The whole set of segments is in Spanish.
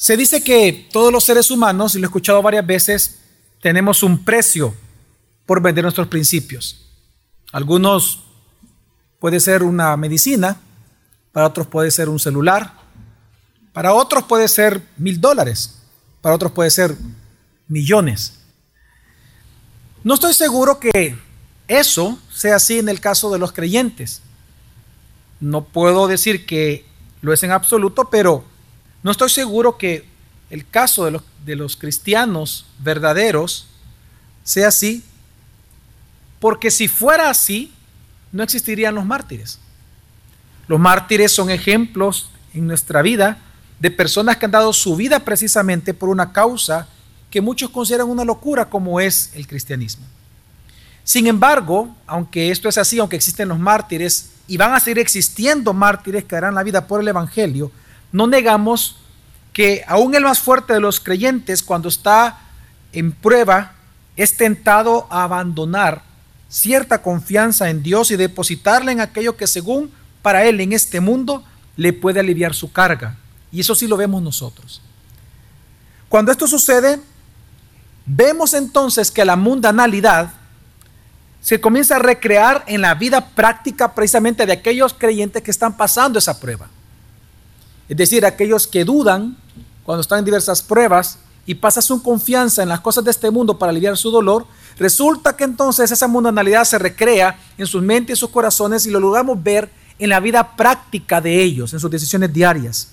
Se dice que todos los seres humanos, y lo he escuchado varias veces, tenemos un precio por vender nuestros principios. Algunos puede ser una medicina, para otros puede ser un celular, para otros puede ser mil dólares, para otros puede ser millones. No estoy seguro que eso sea así en el caso de los creyentes. No puedo decir que lo es en absoluto, pero no estoy seguro que el caso de los, cristianos verdaderos sea así, porque si fuera así, no existirían los mártires. Los mártires son ejemplos en nuestra vida de personas que han dado su vida precisamente por una causa que muchos consideran una locura como es el cristianismo. Sin embargo, aunque esto es así, aunque existen los mártires y van a seguir existiendo mártires que darán la vida por el Evangelio, no negamos que aún el más fuerte de los creyentes, cuando está en prueba, es tentado a abandonar cierta confianza en Dios y depositarla en aquello que según para él en este mundo le puede aliviar su carga. Y eso sí lo vemos nosotros. Cuando esto sucede, vemos entonces que la mundanalidad se comienza a recrear en la vida práctica precisamente de aquellos creyentes que están pasando esa prueba. Es decir, aquellos que dudan cuando están en diversas pruebas y pasan su confianza en las cosas de este mundo para aliviar su dolor, resulta que entonces esa mundanalidad se recrea en sus mentes y sus corazones y lo logramos ver en la vida práctica de ellos, en sus decisiones diarias.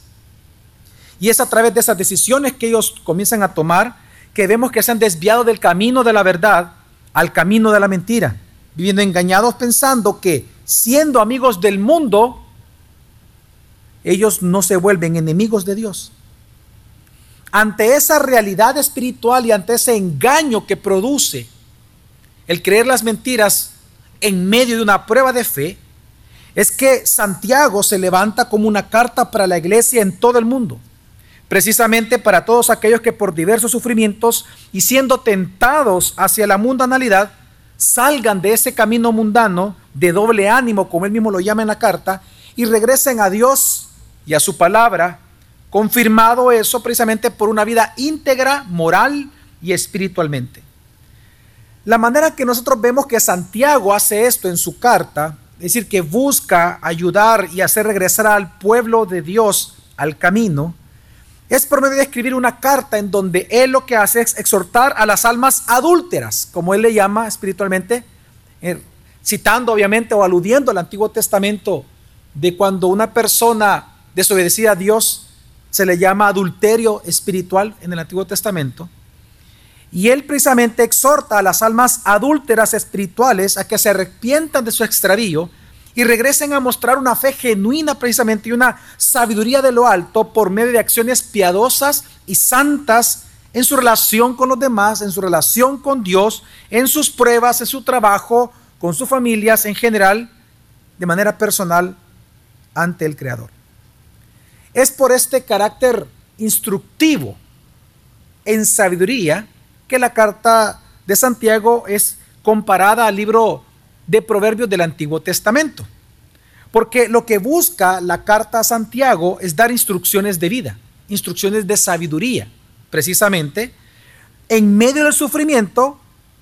Y es a través de esas decisiones que ellos comienzan a tomar que vemos que se han desviado del camino de la verdad al camino de la mentira, viviendo engañados pensando que siendo amigos del mundo, ellos no se vuelven enemigos de Dios. Ante esa realidad espiritual y ante ese engaño que produce el creer las mentiras en medio de una prueba de fe, es que Santiago se levanta como una carta para la iglesia en todo el mundo precisamente para todos aquellos que por diversos sufrimientos y siendo tentados hacia la mundanalidad, salgan de ese camino mundano de doble ánimo, como él mismo lo llama en la carta, y regresen a Dios y a su palabra, confirmado eso precisamente por una vida íntegra, moral y espiritualmente. La manera que nosotros vemos que Santiago hace esto en su carta, es decir, que busca ayudar y hacer regresar al pueblo de Dios al camino, es por medio de escribir una carta en donde él lo que hace es exhortar a las almas adúlteras, como él le llama espiritualmente, eh, citando obviamente o aludiendo al Antiguo Testamento de cuando una persona desobedecida a Dios se le llama adulterio espiritual en el Antiguo Testamento. Y él precisamente exhorta a las almas adúlteras espirituales a que se arrepientan de su extravío y regresen a mostrar una fe genuina precisamente y una sabiduría de lo alto por medio de acciones piadosas y santas en su relación con los demás, en su relación con Dios, en sus pruebas, en su trabajo, con sus familias en general, de manera personal ante el Creador. Es por este carácter instructivo en sabiduría que la carta de Santiago es comparada al libro de proverbios del Antiguo Testamento. Porque lo que busca la carta a Santiago es dar instrucciones de vida, instrucciones de sabiduría, precisamente, en medio del sufrimiento,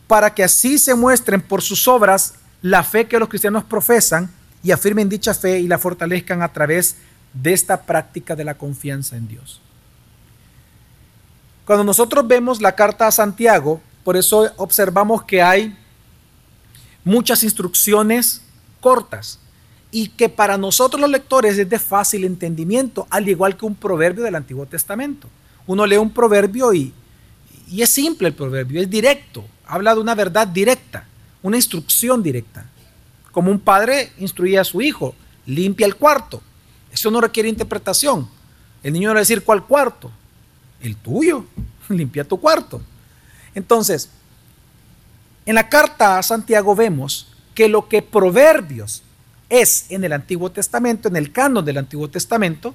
para que así se muestren por sus obras la fe que los cristianos profesan y afirmen dicha fe y la fortalezcan a través de esta práctica de la confianza en Dios. Cuando nosotros vemos la carta a Santiago, por eso observamos que hay muchas instrucciones cortas y que para nosotros los lectores es de fácil entendimiento, al igual que un proverbio del Antiguo Testamento. Uno lee un proverbio y, y es simple el proverbio, es directo, habla de una verdad directa, una instrucción directa. Como un padre instruía a su hijo, limpia el cuarto. Eso no requiere interpretación. El niño no va a decir cuál cuarto, el tuyo, limpia tu cuarto. Entonces, en la carta a Santiago vemos que lo que Proverbios es en el Antiguo Testamento, en el canon del Antiguo Testamento,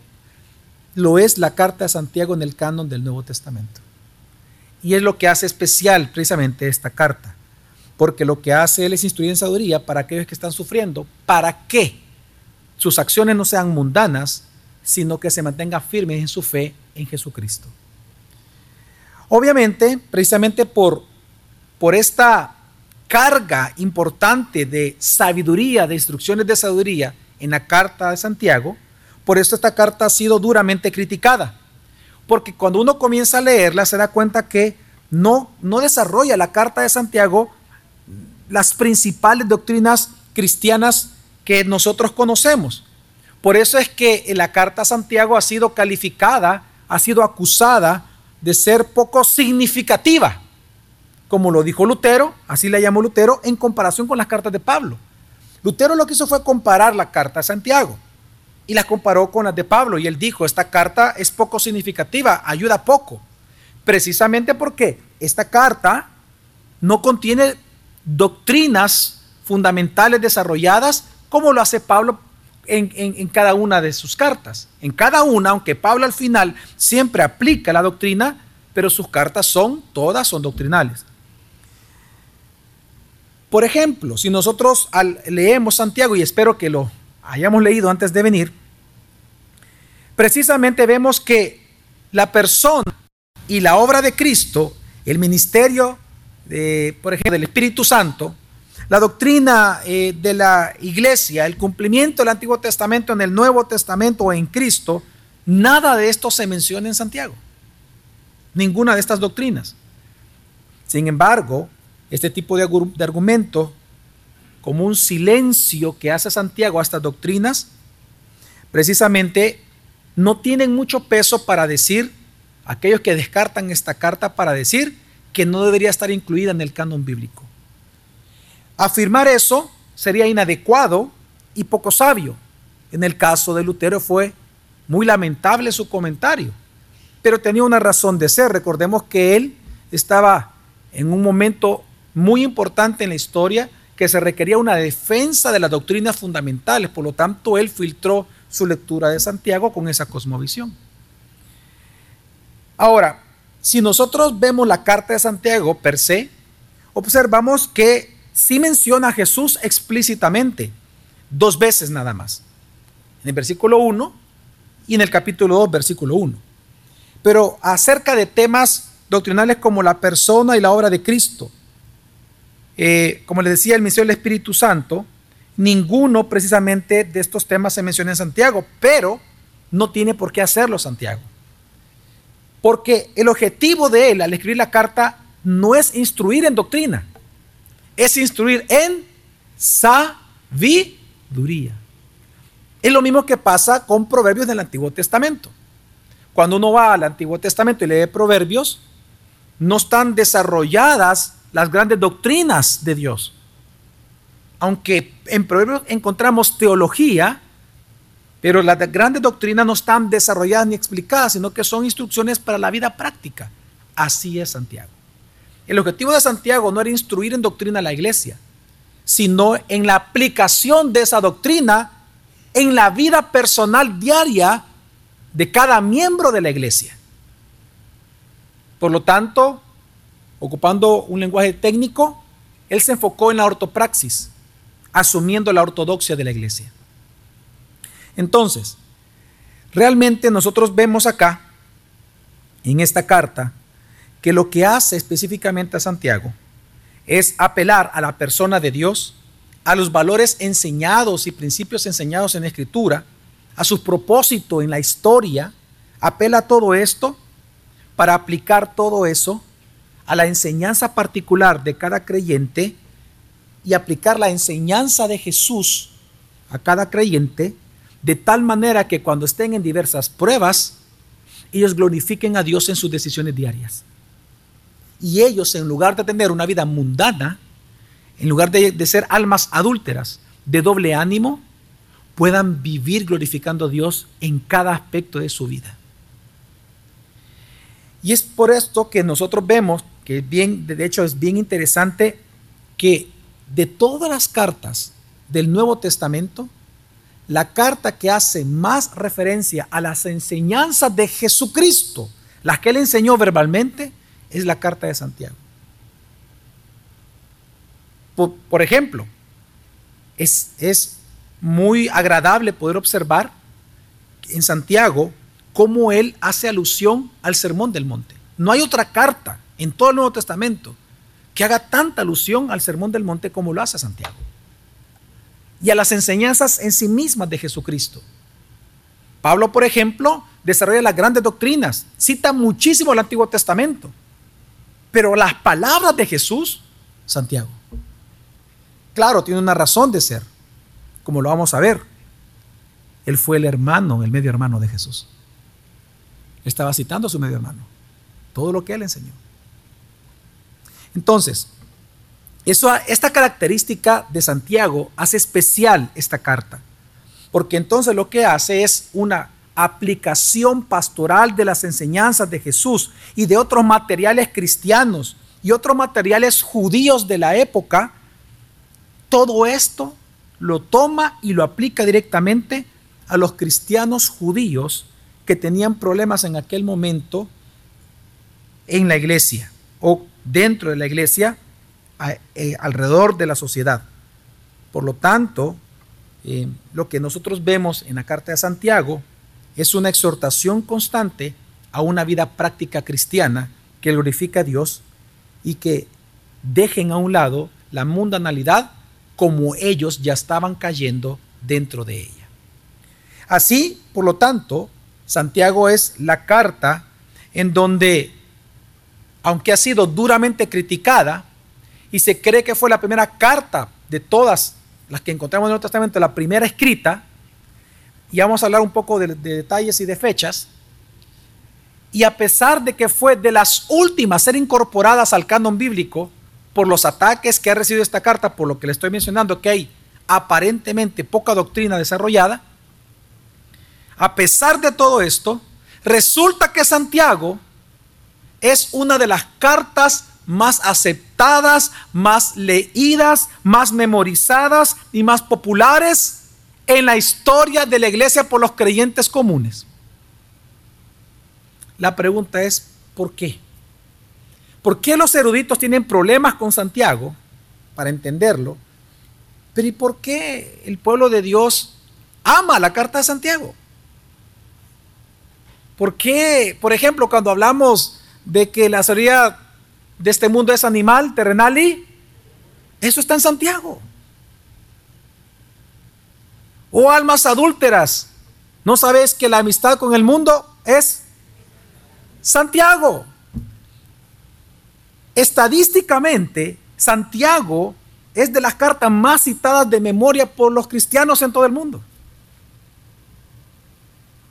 lo es la carta de Santiago en el canon del Nuevo Testamento. Y es lo que hace especial precisamente esta carta, porque lo que hace él es instruir en sabiduría para aquellos que están sufriendo, para que sus acciones no sean mundanas, sino que se mantengan firmes en su fe en Jesucristo. Obviamente, precisamente por, por esta carga importante de sabiduría, de instrucciones de sabiduría en la carta de Santiago, por eso esta carta ha sido duramente criticada. Porque cuando uno comienza a leerla se da cuenta que no, no desarrolla la carta de Santiago las principales doctrinas cristianas que nosotros conocemos. Por eso es que la carta a Santiago ha sido calificada, ha sido acusada de ser poco significativa, como lo dijo Lutero, así la llamó Lutero, en comparación con las cartas de Pablo. Lutero lo que hizo fue comparar la carta a Santiago y la comparó con las de Pablo y él dijo, esta carta es poco significativa, ayuda poco, precisamente porque esta carta no contiene doctrinas fundamentales desarrolladas como lo hace Pablo en, cada una de sus cartas. En cada una, aunque Pablo al final siempre aplica la doctrina, pero sus cartas son, todas son doctrinales. Por ejemplo, si nosotros leemos Santiago, y espero que lo hayamos leído antes de venir, precisamente vemos que la persona y la obra de Cristo, el ministerio, de, por ejemplo, del Espíritu Santo, la doctrina eh, de la iglesia, el cumplimiento del Antiguo Testamento en el Nuevo Testamento o en Cristo, nada de esto se menciona en Santiago. Ninguna de estas doctrinas. Sin embargo, este tipo de, de argumento, como un silencio que hace Santiago a estas doctrinas, precisamente no tienen mucho peso para decir, aquellos que descartan esta carta para decir que no debería estar incluida en el canon bíblico. Afirmar eso sería inadecuado y poco sabio. En el caso de Lutero fue muy lamentable su comentario, pero tenía una razón de ser. Recordemos que él estaba en un momento muy importante en la historia que se requería una defensa de las doctrinas fundamentales, por lo tanto él filtró su lectura de Santiago con esa cosmovisión. Ahora, si nosotros vemos la carta de Santiago per se, observamos que sí menciona a Jesús explícitamente, dos veces nada más. En el versículo 1 y en el capítulo 2, versículo 1. Pero acerca de temas doctrinales como la persona y la obra de Cristo, eh, como les decía, el misterio del Espíritu Santo, ninguno precisamente de estos temas se menciona en Santiago, pero no tiene por qué hacerlo Santiago. Porque el objetivo de él al escribir la carta no es instruir en doctrina, es instruir en sabiduría. Es lo mismo que pasa con proverbios del Antiguo Testamento. Cuando uno va al Antiguo Testamento y lee proverbios, no están desarrolladas las grandes doctrinas de Dios. Aunque en proverbios encontramos teología, pero las grandes doctrinas no están desarrolladas ni explicadas, sino que son instrucciones para la vida práctica. Así es Santiago. El objetivo de Santiago no era instruir en doctrina a la iglesia, sino en la aplicación de esa doctrina en la vida personal diaria de cada miembro de la iglesia. Por lo tanto, ocupando un lenguaje técnico, él se enfocó en la ortopraxis, asumiendo la ortodoxia de la iglesia. Entonces, realmente nosotros vemos acá, en esta carta, que lo que hace específicamente a Santiago es apelar a la persona de Dios, a los valores enseñados y principios enseñados en la Escritura, a su propósito en la historia, apela a todo esto para aplicar todo eso a la enseñanza particular de cada creyente y aplicar la enseñanza de Jesús a cada creyente de tal manera que cuando estén en diversas pruebas, ellos glorifiquen a Dios en sus decisiones diarias y ellos en lugar de tener una vida mundana, en lugar de, ser almas adúlteras, de doble ánimo, puedan vivir glorificando a Dios en cada aspecto de su vida. Y es por esto que nosotros vemos que bien, de hecho es bien interesante que de todas las cartas del Nuevo Testamento, la carta que hace más referencia a las enseñanzas de Jesucristo, las que él enseñó verbalmente, es la carta de Santiago. Por, ejemplo, es, es muy agradable poder observar en Santiago cómo él hace alusión al Sermón del Monte. No hay otra carta en todo el Nuevo Testamento que haga tanta alusión al Sermón del Monte como lo hace Santiago. Y a las enseñanzas en sí mismas de Jesucristo. Pablo, por ejemplo, desarrolla las grandes doctrinas, cita muchísimo el Antiguo Testamento, pero las palabras de Jesús, Santiago, claro, tiene una razón de ser, como lo vamos a ver. Él fue el hermano, el medio hermano de Jesús. Estaba citando a su medio hermano, todo lo que él enseñó. Entonces, eso, esta característica de Santiago hace especial esta carta, porque entonces lo que hace es una aplicación pastoral de las enseñanzas de Jesús y de otros materiales cristianos y otros materiales judíos de la época, todo esto lo toma y lo aplica directamente a los cristianos judíos que tenían problemas en aquel momento en la iglesia o dentro de la iglesia eh, alrededor de la sociedad. Por lo tanto, eh, lo que nosotros vemos en la carta de Santiago es una exhortación constante a una vida práctica cristiana que glorifica a Dios y que dejen a un lado la mundanalidad como ellos ya estaban cayendo dentro de ella. Así, por lo tanto, Santiago es la carta en donde, aunque ha sido duramente criticada, y se cree que fue la primera carta de todas las que encontramos en el Nuevo Testamento, la primera escrita, y vamos a hablar un poco de, de, detalles y de fechas, y a pesar de que fue de las últimas ser incorporadas al canon bíblico, por los ataques que ha recibido esta carta, por lo que le estoy mencionando, que hay aparentemente poca doctrina desarrollada, a pesar de todo esto, resulta que Santiago es una de las cartas más aceptadas, más leídas, más memorizadas y más populares en la historia de la iglesia por los creyentes comunes. La pregunta es, ¿por qué? ¿Por qué los eruditos tienen problemas con Santiago? Para entenderlo. Pero ¿y por qué el pueblo de Dios ama la carta de Santiago? ¿Por qué, por ejemplo, cuando hablamos de que la sabiduría de este mundo es animal, terrenal y eso está en Santiago? O almas adúlteras, ¿no sabes que la amistad con el mundo es Santiago? Estadísticamente, Santiago es de las cartas más citadas de memoria por los cristianos en todo el mundo.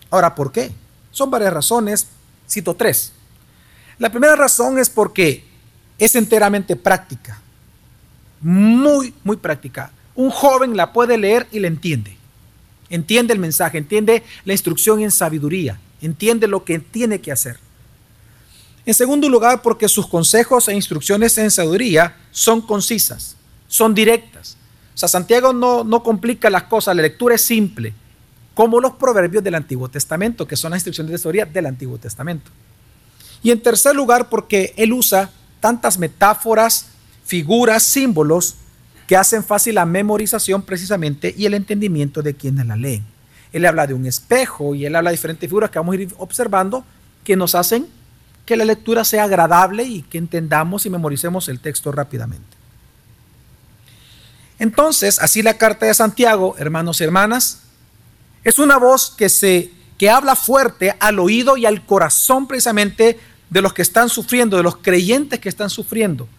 Ahora, ¿por qué? Son varias razones, cito tres. La primera razón es porque es enteramente práctica, muy, muy práctica. Un joven la puede leer y la entiende. Entiende el mensaje, entiende la instrucción en sabiduría, entiende lo que tiene que hacer. En segundo lugar, porque sus consejos e instrucciones en sabiduría son concisas, son directas. O sea, Santiago no, no complica las cosas, la lectura es simple como los proverbios del Antiguo Testamento, que son las instrucciones de historia del Antiguo Testamento. Y en tercer lugar, porque él usa tantas metáforas, figuras, símbolos que hacen fácil la memorización precisamente y el entendimiento de quienes la leen. Él habla de un espejo y él habla de diferentes figuras que vamos a ir observando que nos hacen que la lectura sea agradable y que entendamos y memoricemos el texto rápidamente. Entonces, así la carta de Santiago, hermanos y hermanas, es una voz que, se, que habla fuerte al oído y al corazón precisamente de los que están sufriendo, de los creyentes que están sufriendo.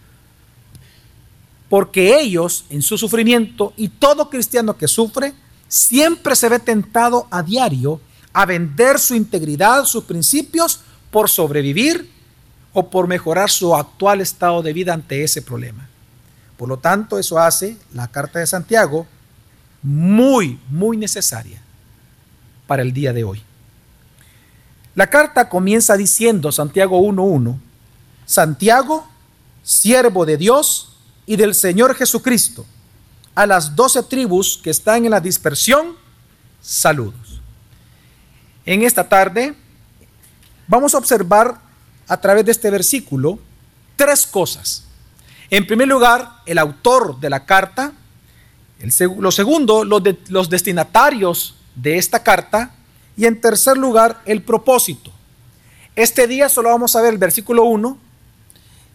Porque ellos, en su sufrimiento, y todo cristiano que sufre, siempre se ve tentado a diario a vender su integridad, sus principios, por sobrevivir o por mejorar su actual estado de vida ante ese problema. Por lo tanto, eso hace la carta de Santiago muy, muy necesaria para el día de hoy. La carta comienza diciendo, Santiago 1.1, Santiago, siervo de Dios y del Señor Jesucristo, a las doce tribus que están en la dispersión, saludos. En esta tarde vamos a observar a través de este versículo tres cosas. En primer lugar, el autor de la carta. El, lo segundo, los, los destinatarios de esta carta Y en tercer lugar, el propósito. Este día solo vamos a ver el versículo 1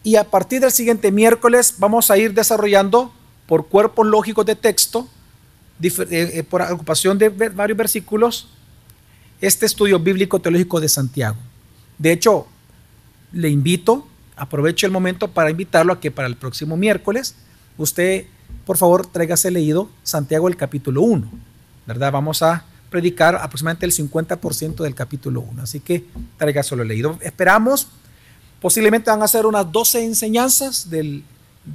y a partir del siguiente miércoles vamos a ir desarrollando por cuerpos lógicos de texto, eh, eh, por ocupación de varios versículos, este estudio bíblico teológico de Santiago. De hecho, le invito, aprovecho el momento para invitarlo a que para el próximo miércoles usted, por favor, tráigase leído Santiago el capítulo 1, ¿verdad? Vamos a predicar aproximadamente el 50% del capítulo 1, así que tráigaselo leído. Esperamos, posiblemente van a ser unas 12 enseñanzas de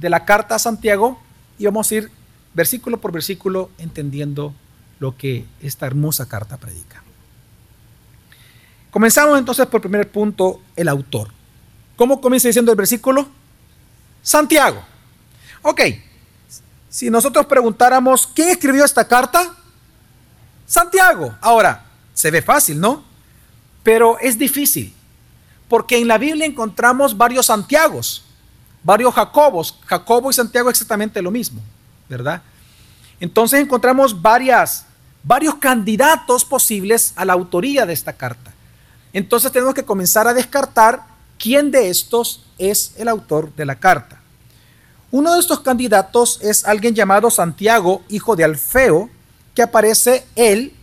la carta a Santiago y vamos a ir versículo por versículo entendiendo lo que esta hermosa carta predica. Comenzamos entonces por el primer punto, el autor. ¿Cómo comienza diciendo el versículo? Santiago. Ok, si nosotros preguntáramos, ¿quién escribió esta carta? Santiago. Ahora, se ve fácil, ¿no? Pero es difícil, porque en la Biblia encontramos varios Santiagos, varios Jacobos. Jacobo y Santiago exactamente lo mismo, ¿verdad? Entonces encontramos varias, varios candidatos posibles a la autoría de esta carta. Entonces tenemos que comenzar a descartar quién de estos es el autor de la carta. Uno de estos candidatos es alguien llamado Santiago, hijo de Alfeo, que aparece él,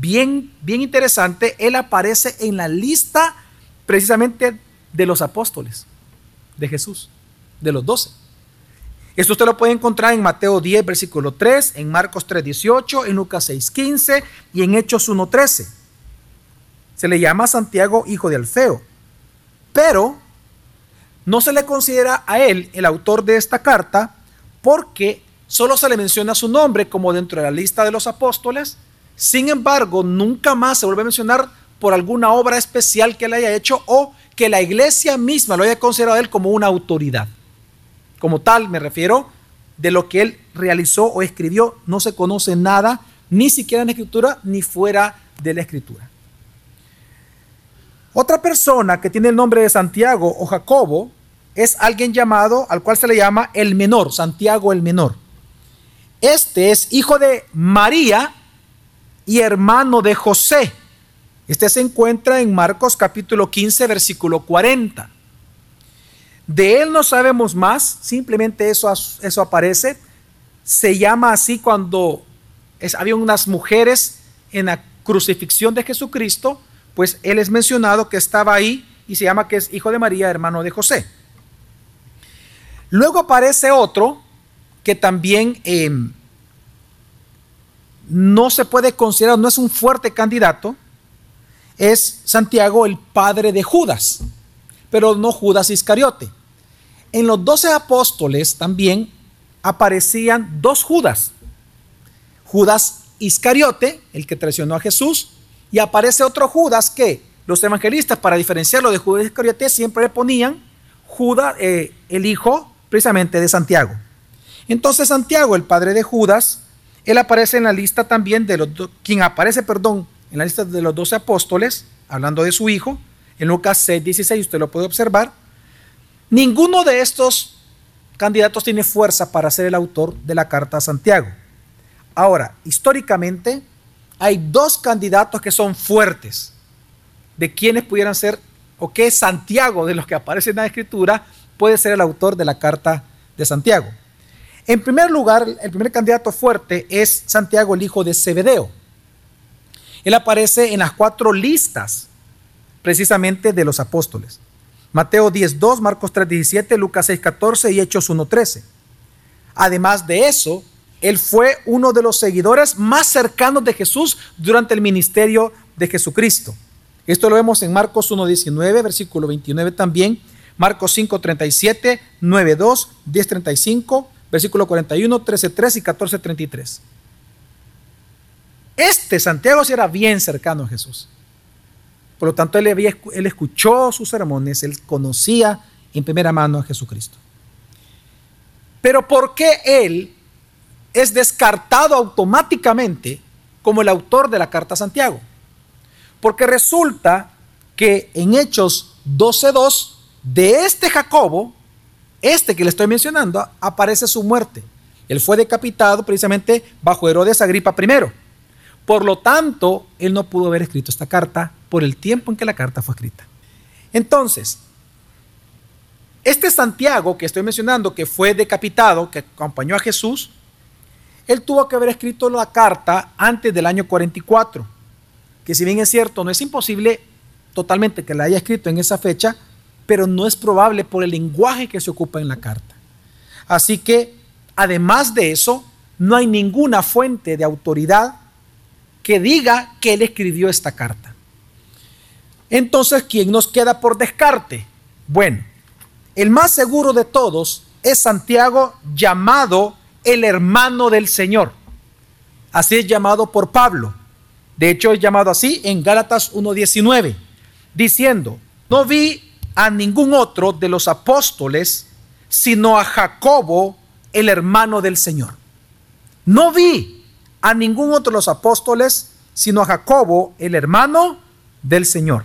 bien, bien interesante, él aparece en la lista precisamente de los apóstoles de Jesús, de los doce. Esto usted lo puede encontrar en Mateo 10, versículo 3, en Marcos 3, 18, en Lucas 6, 15 y en Hechos 1, 13 se le llama Santiago hijo de Alfeo, pero no se le considera a él el autor de esta carta porque solo se le menciona su nombre como dentro de la lista de los apóstoles, sin embargo nunca más se vuelve a mencionar por alguna obra especial que él haya hecho o que la iglesia misma lo haya considerado a él como una autoridad. Como tal, me refiero, de lo que él realizó o escribió, no se conoce nada, ni siquiera en la escritura, ni fuera de la escritura. Otra persona que tiene el nombre de Santiago o Jacobo es alguien llamado, al cual se le llama el menor, Santiago el menor. Este es hijo de María y hermano de José. Este se encuentra en Marcos capítulo 15, versículo 40. De él no sabemos más, simplemente eso, eso aparece. Se llama así cuando había unas mujeres en la crucifixión de Jesucristo pues él es mencionado que estaba ahí y se llama que es hijo de María, hermano de José. Luego aparece otro que también em, no se puede considerar, no es un fuerte candidato, es Santiago, el padre de Judas, pero no Judas Iscariote. En los doce apóstoles también aparecían dos Judas. Judas Iscariote, el que traicionó a Jesús, y aparece otro Judas que los evangelistas, para diferenciarlo de Judas Iscariote, siempre le ponían Judas, eh, el hijo precisamente de Santiago. Entonces Santiago, el padre de Judas, él aparece en la lista también de los, quien aparece, perdón, en la lista de los doce apóstoles, hablando de su hijo, en Lucas 6, 16, usted lo puede observar. Ninguno de estos candidatos tiene fuerza para ser el autor de la carta a Santiago. Ahora, históricamente, hay dos candidatos que son fuertes de quienes pudieran ser, o que Santiago, de los que aparecen en la escritura, puede ser el autor de la carta de Santiago. En primer lugar, el primer candidato fuerte es Santiago, el hijo de Zebedeo. Él aparece en las cuatro listas precisamente de los apóstoles. Mateo 10.2, Marcos 3.17, Lucas 6.14 y Hechos 1.13. Además de eso, él fue uno de los seguidores más cercanos de Jesús durante el ministerio de Jesucristo. Esto lo vemos en Marcos 1.19, versículo 29 también, Marcos 5.37, 9.2, 10.35, versículo 41, 13.3 y 14.33. Este Santiago sí era bien cercano a Jesús. Por lo tanto, él, escuchó sus sermones, él conocía en primera mano a Jesucristo. Pero ¿por qué él es descartado automáticamente como el autor de la carta a Santiago. Porque resulta que en Hechos 12.2 de este Jacobo, este que le estoy mencionando, aparece su muerte. Él fue decapitado precisamente bajo Herodes Agripa I. Por lo tanto, él no pudo haber escrito esta carta por el tiempo en que la carta fue escrita. Entonces, este Santiago que estoy mencionando, que fue decapitado, que acompañó a Jesús, él tuvo que haber escrito la carta antes del año 44, que si bien es cierto, no es imposible totalmente que la haya escrito en esa fecha, pero no es probable por el lenguaje que se ocupa en la carta. Así que, además de eso, no hay ninguna fuente de autoridad que diga que él escribió esta carta. Entonces, ¿quién nos queda por descarte? Bueno, el más seguro de todos es Santiago llamado el hermano del Señor. Así es llamado por Pablo. De hecho, es llamado así en Gálatas 1.19, diciendo, no vi a ningún otro de los apóstoles, sino a Jacobo, el hermano del Señor. No vi a ningún otro de los apóstoles, sino a Jacobo, el hermano del Señor.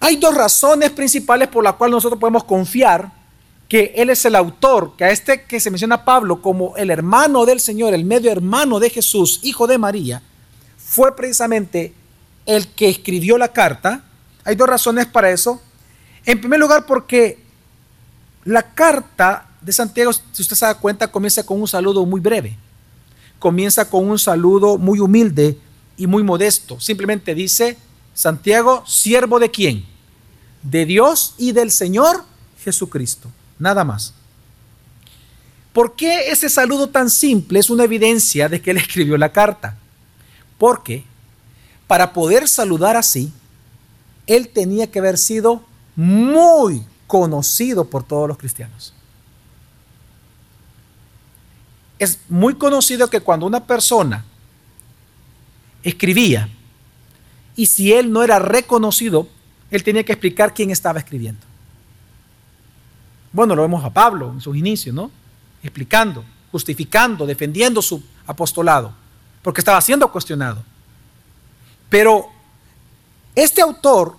Hay dos razones principales por las cuales nosotros podemos confiar que Él es el autor, que a este que se menciona Pablo como el hermano del Señor, el medio hermano de Jesús, hijo de María, fue precisamente el que escribió la carta. Hay dos razones para eso. En primer lugar, porque la carta de Santiago, si usted se da cuenta, comienza con un saludo muy breve. Comienza con un saludo muy humilde y muy modesto. Simplemente dice, Santiago, siervo de quién? De Dios y del Señor Jesucristo. Nada más. ¿Por qué ese saludo tan simple es una evidencia de que él escribió la carta? Porque para poder saludar así, él tenía que haber sido muy conocido por todos los cristianos. Es muy conocido que cuando una persona escribía, y si él no era reconocido, él tenía que explicar quién estaba escribiendo. Bueno, lo vemos a Pablo en sus inicios, ¿no? Explicando, justificando, defendiendo su apostolado, porque estaba siendo cuestionado. Pero este autor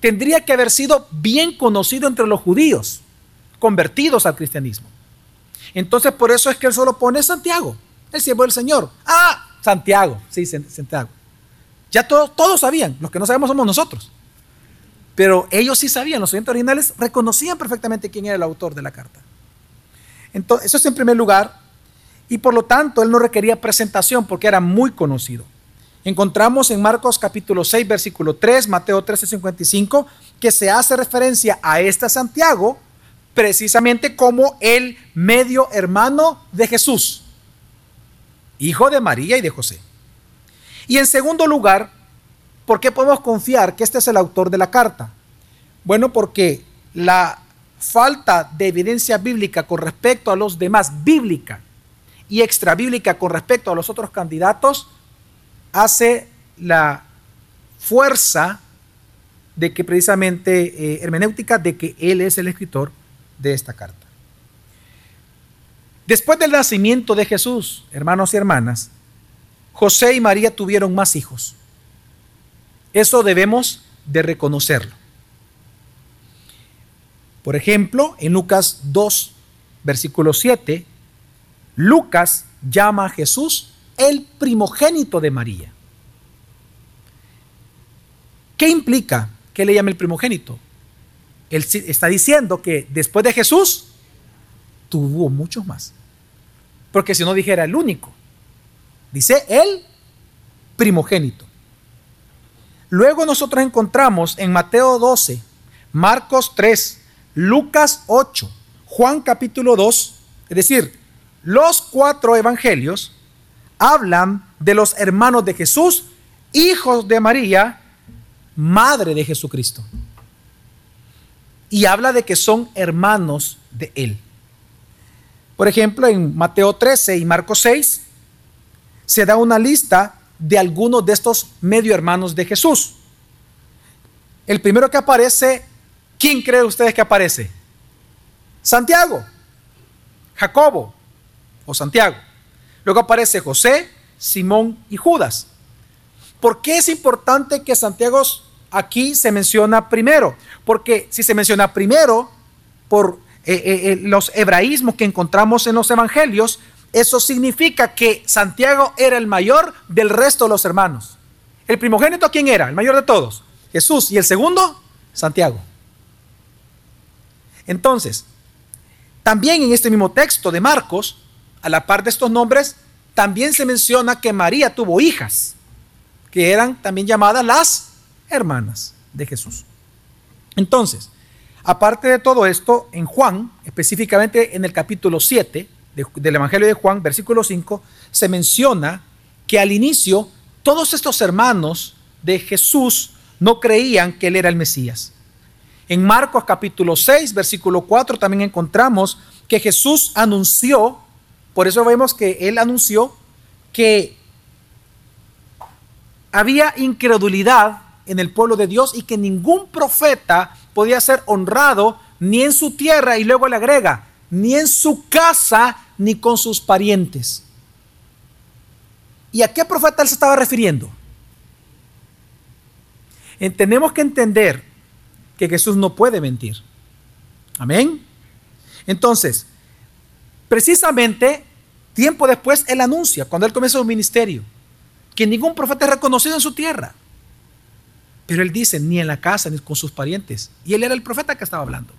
tendría que haber sido bien conocido entre los judíos, convertidos al cristianismo. Entonces, por eso es que él solo pone Santiago, el siervo del Señor. Ah, Santiago, sí, Santiago. Ya todos, todos sabían, los que no sabemos somos nosotros. Pero ellos sí sabían, los oyentes originales reconocían perfectamente quién era el autor de la carta. Entonces, eso es en primer lugar. Y por lo tanto, él no requería presentación porque era muy conocido. Encontramos en Marcos capítulo 6, versículo 3, Mateo 13, 55, que se hace referencia a este Santiago precisamente como el medio hermano de Jesús, hijo de María y de José. Y en segundo lugar, ¿por qué podemos confiar que este es el autor de la carta? Bueno, porque la falta de evidencia bíblica con respecto a los demás, bíblica y extra bíblica con respecto a los otros candidatos, hace la fuerza de que precisamente eh, hermenéutica de que él es el escritor de esta carta. Después del nacimiento de Jesús, hermanos y hermanas, José y María tuvieron más hijos. Eso debemos de reconocerlo. Por ejemplo, en Lucas 2, versículo 7, Lucas llama a Jesús el primogénito de María. ¿Qué implica que le llame el primogénito? Él está diciendo que después de Jesús tuvo muchos más. Porque si no dijera el único. Dice el primogénito. Luego nosotros encontramos en Mateo 12, Marcos 3, Lucas 8, Juan capítulo 2, es decir, los cuatro evangelios hablan de los hermanos de Jesús, hijos de María, madre de Jesucristo. Y habla de que son hermanos de él. Por ejemplo, en Mateo 13 y Marcos 6 se da una lista de algunos de estos medio hermanos de Jesús. El primero que aparece, ¿quién cree ustedes que aparece? Santiago, Jacobo o Santiago. Luego aparece José, Simón y Judas. ¿Por qué es importante que Santiago aquí se menciona primero? Porque si se menciona primero por eh, eh, eh, los hebraísmos que encontramos en los evangelios, eso significa que Santiago era el mayor del resto de los hermanos. ¿El primogénito quién era? El mayor de todos. Jesús. ¿Y el segundo? Santiago. Entonces, también en este mismo texto de Marcos, a la par de estos nombres, también se menciona que María tuvo hijas, que eran también llamadas las hermanas de Jesús. Entonces, aparte de todo esto, en Juan, específicamente en el capítulo 7 del Evangelio de Juan, versículo 5, se menciona que al inicio todos estos hermanos de Jesús no creían que él era el Mesías. En Marcos capítulo 6, versículo 4 también encontramos que Jesús anunció, por eso vemos que él anunció que había incredulidad en el pueblo de Dios y que ningún profeta podía ser honrado ni en su tierra, y luego le agrega, ni en su casa, ni con sus parientes. ¿Y a qué profeta él se estaba refiriendo? tenemos que entender que Jesús no puede mentir. Amén. Entonces, precisamente tiempo después él anuncia, cuando él comienza su ministerio, que ningún profeta es reconocido en su tierra. Pero él dice, ni en la casa, ni con sus parientes. Y él era el profeta que estaba hablando.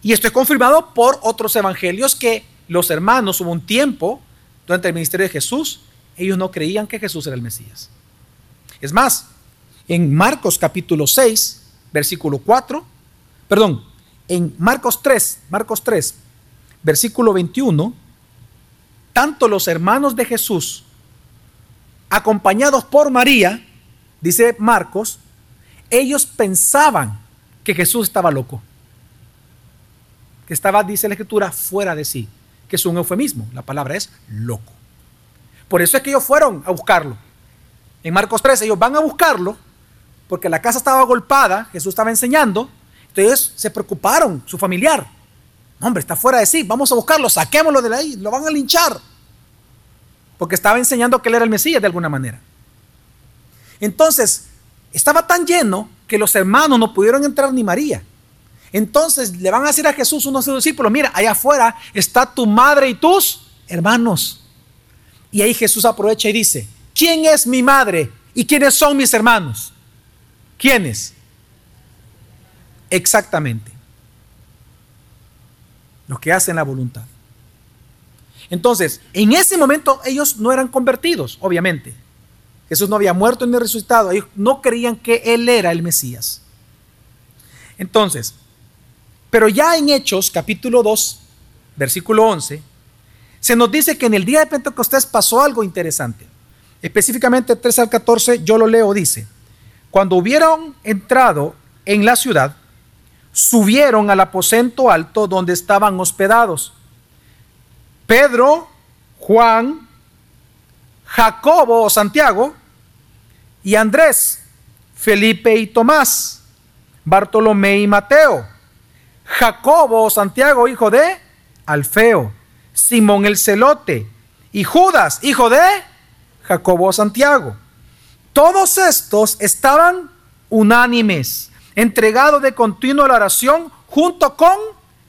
Y esto es confirmado por otros evangelios que los hermanos hubo un tiempo durante el ministerio de Jesús, ellos no creían que Jesús era el Mesías. Es más, en Marcos capítulo 6, versículo 4, perdón, en Marcos 3, Marcos 3, versículo 21, tanto los hermanos de Jesús, acompañados por María, dice Marcos, ellos pensaban que Jesús estaba loco, que estaba, dice la escritura, fuera de sí, que es un eufemismo, la palabra es loco. Por eso es que ellos fueron a buscarlo. En Marcos 13 ellos van a buscarlo porque la casa estaba golpada, Jesús estaba enseñando, entonces se preocuparon, su familiar. hombre, está fuera de sí, vamos a buscarlo, saquémoslo de ahí, lo van a linchar. Porque estaba enseñando que él era el Mesías de alguna manera. Entonces, estaba tan lleno que los hermanos no pudieron entrar ni María. Entonces le van a decir a Jesús, unos de sus discípulos, mira, allá afuera está tu madre y tus hermanos. Y ahí Jesús aprovecha y dice, ¿quién es mi madre y quiénes son mis hermanos? ¿Quiénes? Exactamente. Los que hacen la voluntad. Entonces, en ese momento ellos no eran convertidos, obviamente. Jesús no había muerto ni resucitado. Ellos no creían que Él era el Mesías. Entonces, pero ya en Hechos capítulo 2, versículo 11, se nos dice que en el día de Pentecostés pasó algo interesante. Específicamente 3 al 14, yo lo leo, dice, cuando hubieron entrado en la ciudad, subieron al aposento alto donde estaban hospedados. Pedro, Juan, Jacobo o Santiago y Andrés, Felipe y Tomás, Bartolomé y Mateo, Jacobo o Santiago, hijo de Alfeo, Simón el celote y Judas, hijo de Jacobo o Santiago. Todos estos estaban unánimes, entregados de continuo a la oración junto con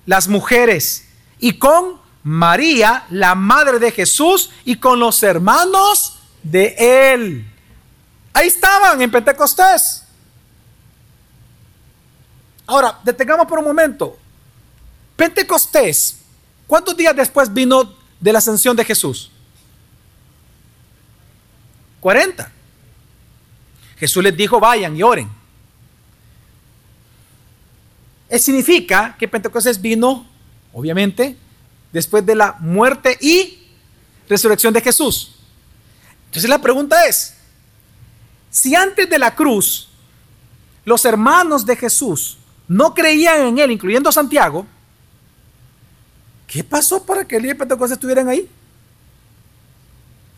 las mujeres y con María, la madre de Jesús, y con los hermanos de él. Ahí estaban en Pentecostés. Ahora, detengamos por un momento. Pentecostés, ¿cuántos días después vino de la ascensión de Jesús? 40. Jesús les dijo, vayan y oren. Eso significa que Pentecostés vino, obviamente, después de la muerte y resurrección de Jesús. Entonces la pregunta es, si antes de la cruz los hermanos de Jesús no creían en él, incluyendo Santiago, ¿qué pasó para que el día de Pentecostés estuvieran ahí?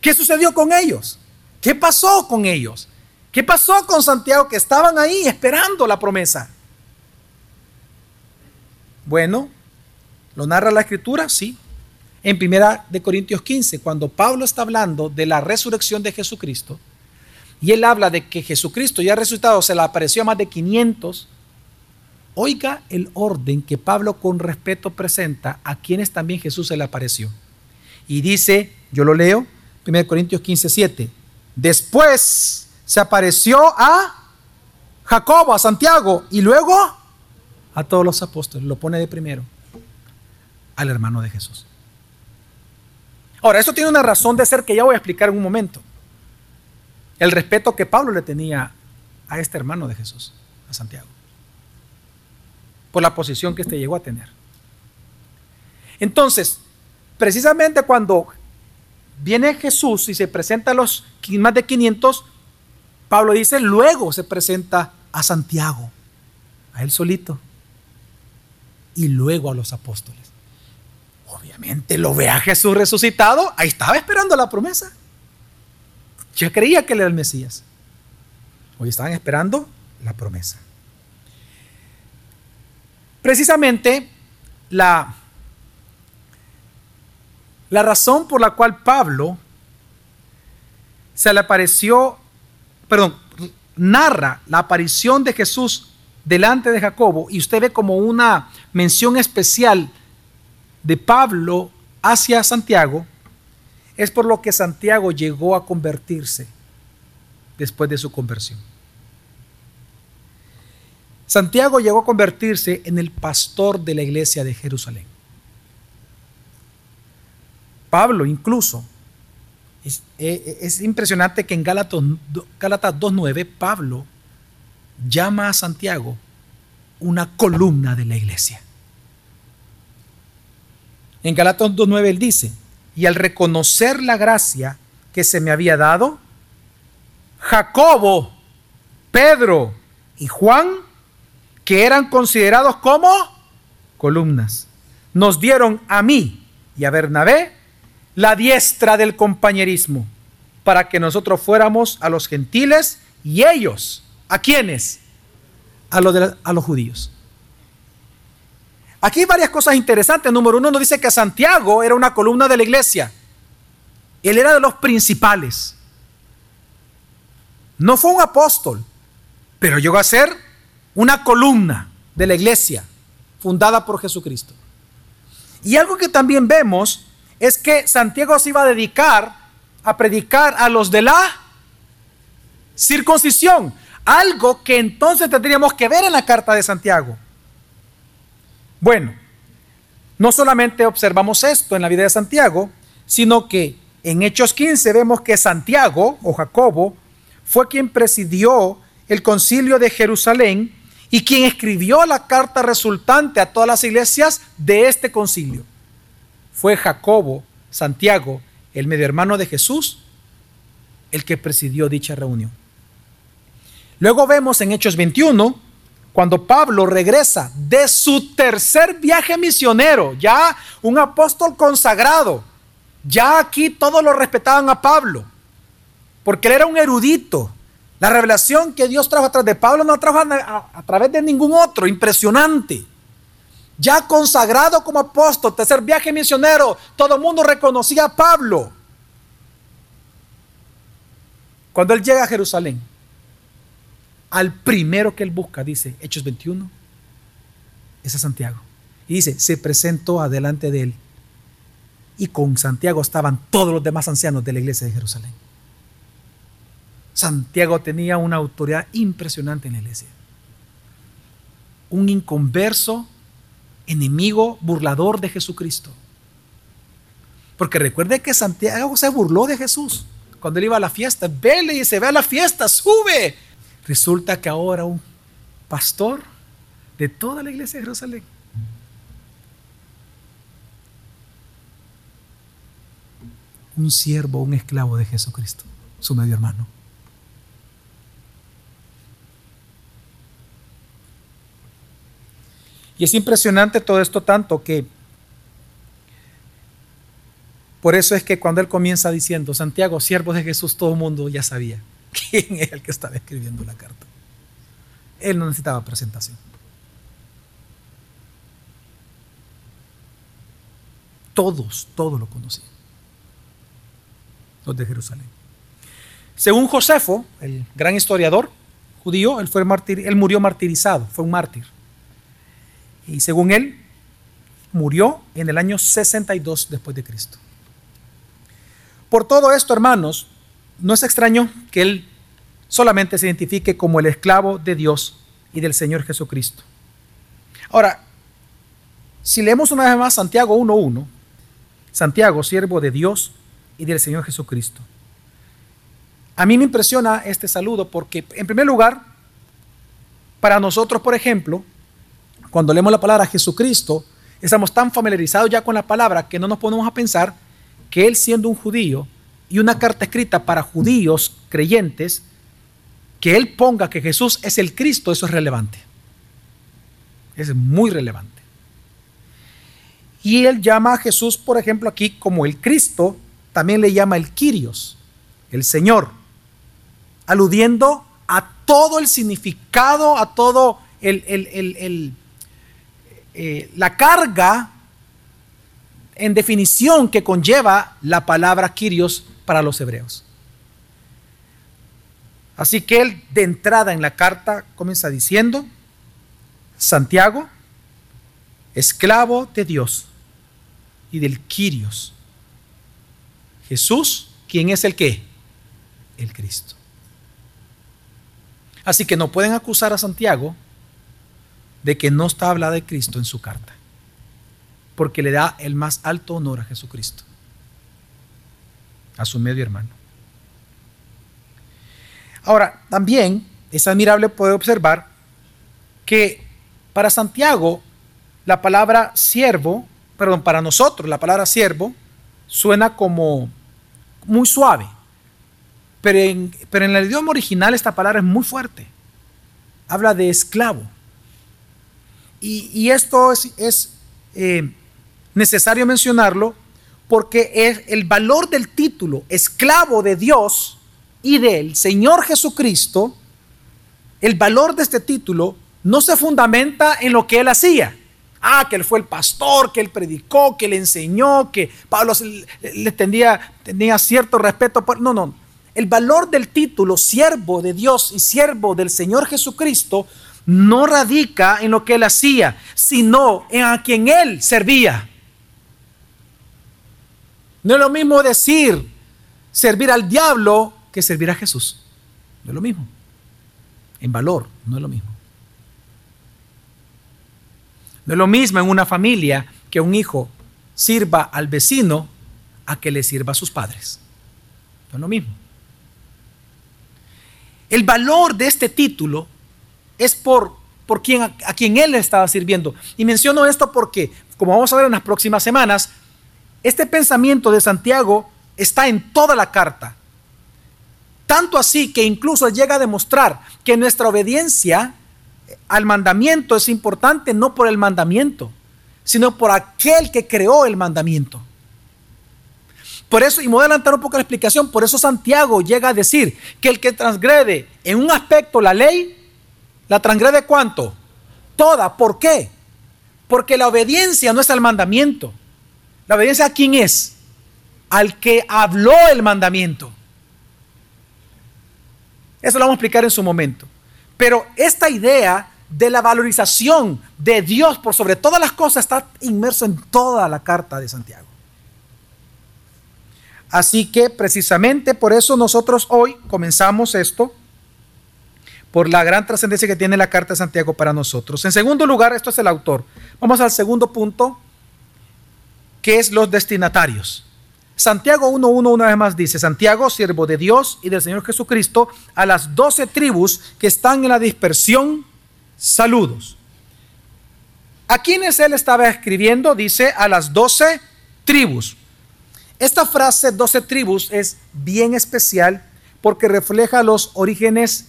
¿Qué sucedió con ellos? ¿Qué pasó con ellos? ¿Qué pasó con Santiago que estaban ahí esperando la promesa? Bueno, ¿lo narra la escritura? Sí. En primera de Corintios 15, cuando Pablo está hablando de la resurrección de Jesucristo, y él habla de que Jesucristo ya resucitado se le apareció a más de 500, oiga el orden que Pablo con respeto presenta a quienes también Jesús se le apareció. Y dice, yo lo leo, 1 Corintios 15, 7. Después se apareció a Jacobo, a Santiago y luego a todos los apóstoles. Lo pone de primero al hermano de Jesús. Ahora, esto tiene una razón de ser que ya voy a explicar en un momento. El respeto que Pablo le tenía a este hermano de Jesús, a Santiago, por la posición que éste llegó a tener. Entonces, precisamente cuando viene Jesús y se presenta a los más de 500, Pablo dice, luego se presenta a Santiago, a él solito, y luego a los apóstoles. Lo ve a Jesús resucitado, ahí estaba esperando la promesa. Ya creía que él era el Mesías. Hoy estaban esperando la promesa. Precisamente la, la razón por la cual Pablo se le apareció, perdón, narra la aparición de Jesús delante de Jacobo y usted ve como una mención especial de Pablo hacia Santiago, es por lo que Santiago llegó a convertirse después de su conversión. Santiago llegó a convertirse en el pastor de la iglesia de Jerusalén. Pablo incluso, es, eh, es impresionante que en Gálatas 2.9 Pablo llama a Santiago una columna de la iglesia. En Gálatas 2.9 él dice, y al reconocer la gracia que se me había dado, Jacobo, Pedro y Juan, que eran considerados como columnas, nos dieron a mí y a Bernabé la diestra del compañerismo, para que nosotros fuéramos a los gentiles y ellos, ¿a quiénes? A los judíos. Aquí hay varias cosas interesantes. Número uno nos dice que Santiago era una columna de la iglesia. Él era de los principales. No fue un apóstol, pero llegó a ser una columna de la iglesia fundada por Jesucristo. Y algo que también vemos es que Santiago se iba a dedicar a predicar a los de la circuncisión, algo que entonces tendríamos que ver en la carta de Santiago. Bueno, no solamente observamos esto en la vida de Santiago, sino que en Hechos 15 vemos que Santiago o Jacobo fue quien presidió el concilio de Jerusalén y quien escribió la carta resultante a todas las iglesias de este concilio. Fue Jacobo, Santiago, el medio hermano de Jesús, el que presidió dicha reunión. Luego vemos en Hechos 21 cuando Pablo regresa de su tercer viaje misionero, ya un apóstol consagrado, ya aquí todos lo respetaban a Pablo, porque él era un erudito. La revelación que Dios trajo a través de Pablo no trajo a, a través de ningún otro, impresionante. Ya consagrado como apóstol, tercer viaje misionero, todo el mundo reconocía a Pablo. Cuando él llega a Jerusalén, al primero que él busca, dice Hechos 21, es a Santiago. Y dice, se presentó adelante de él. Y con Santiago estaban todos los demás ancianos de la iglesia de Jerusalén. Santiago tenía una autoridad impresionante en la iglesia. Un inconverso, enemigo, burlador de Jesucristo. Porque recuerde que Santiago se burló de Jesús cuando él iba a la fiesta. Vele y se ve a la fiesta, sube. Resulta que ahora un pastor de toda la iglesia de Jerusalén un siervo, un esclavo de Jesucristo, su medio hermano. Y es impresionante todo esto tanto que por eso es que cuando él comienza diciendo, Santiago, siervo de Jesús, todo el mundo ya sabía quién es el que estaba escribiendo la carta. Él no necesitaba presentación. Todos, todos lo conocían. Los de Jerusalén. Según Josefo, el gran historiador judío, él, fue martir, él murió martirizado, fue un mártir. y según él, murió en el año 62 después de Cristo. Por todo esto, hermanos, no es extraño que él solamente se identifique como el esclavo de Dios y del Señor Jesucristo. Ahora, si leemos una vez más Santiago 1.1, Santiago, siervo de Dios y del Señor Jesucristo. A mí me impresiona este saludo porque, en primer lugar, para nosotros, por ejemplo, cuando leemos la palabra Jesucristo, estamos tan familiarizados ya con la palabra que no nos ponemos a pensar que Él siendo un judío y una carta escrita para judíos creyentes, que Él ponga que Jesús es el Cristo, eso es relevante. Es muy relevante. Y Él llama a Jesús, por ejemplo, aquí como el Cristo, también le llama el Kyrios, el Señor, aludiendo a todo el significado, a todo el, eh, la carga en definición que conlleva la palabra Kyrios para los hebreos. Así que él de entrada en la carta comienza diciendo, Santiago, esclavo de Dios y del Quirios. Jesús, ¿quién es el qué? El Cristo. Así que no pueden acusar a Santiago de que no está hablada de Cristo en su carta, porque le da el más alto honor a Jesucristo, a su medio hermano. Ahora, también es admirable poder observar que para Santiago la palabra siervo, perdón, para nosotros la palabra siervo suena como muy suave, pero en, pero en el idioma original esta palabra es muy fuerte. Habla de esclavo. Y, esto es, eh, necesario mencionarlo porque el valor del título esclavo de Dios y del Señor Jesucristo, el valor de este título no se fundamenta en lo que él hacía. Ah, que él fue el pastor, que él predicó, que le enseñó, que Pablo le tenía, tenía cierto respeto. Por, no, no. El valor del título siervo de Dios y siervo del Señor Jesucristo no radica en lo que él hacía, sino en a quien él servía. No es lo mismo decir servir al diablo que servir a Jesús. No es lo mismo. En valor, no es lo mismo. No es lo mismo en una familia que un hijo sirva al vecino a que le sirva a sus padres. No es lo mismo. El valor de este título es por, por quien, a, quien él le estaba sirviendo. Y menciono esto porque, como vamos a ver en las próximas semanas, este pensamiento de Santiago está en toda la carta. Tanto así que incluso llega a demostrar que nuestra obediencia al mandamiento es importante no por el mandamiento, sino por aquel que creó el mandamiento. Por eso, y me voy a adelantar un poco la explicación, por eso Santiago llega a decir que el que transgrede en un aspecto la ley, ¿La transgrede cuánto? Toda. ¿Por qué? Porque la obediencia no es al mandamiento. La obediencia a quién es? Al que habló el mandamiento. Eso lo vamos a explicar en su momento. Pero esta idea de la valorización de Dios por sobre todas las cosas está inmerso en toda la carta de Santiago. Así que precisamente por eso nosotros hoy comenzamos esto por la gran trascendencia que tiene la carta de Santiago para nosotros. En segundo lugar, esto es el autor. Vamos al segundo punto, que es los destinatarios. Santiago 1.1 una vez más dice, Santiago, siervo de Dios y del Señor Jesucristo, a las doce tribus que están en la dispersión, saludos. ¿A quiénes él estaba escribiendo? Dice, a las doce tribus. Esta frase, doce tribus, es bien especial porque refleja los orígenes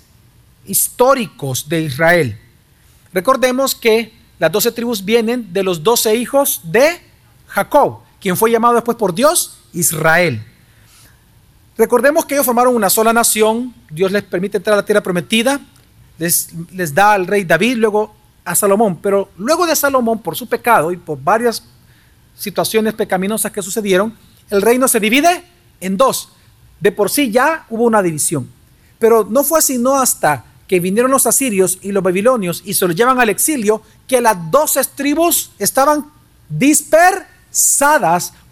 históricos de Israel. Recordemos que las doce tribus vienen de los doce hijos de Jacob, quien fue llamado después por Dios Israel. Recordemos que ellos formaron una sola nación, Dios les permite entrar a la tierra prometida, les, les da al rey David, luego a Salomón, pero luego de Salomón, por su pecado y por varias situaciones pecaminosas que sucedieron, el reino se divide en dos. De por sí ya hubo una división, pero no fue sino hasta que vinieron los asirios y los babilonios y se los llevan al exilio, que las doce tribus estaban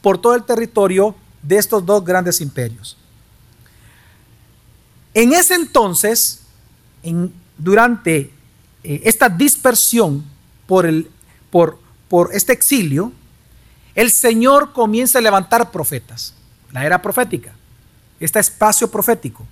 por todo el territorio de estos dos grandes imperios. En ese entonces, en, durante eh, esta dispersión por, el, por, por este exilio, el Señor comienza a levantar profetas, la era profética, este espacio profético.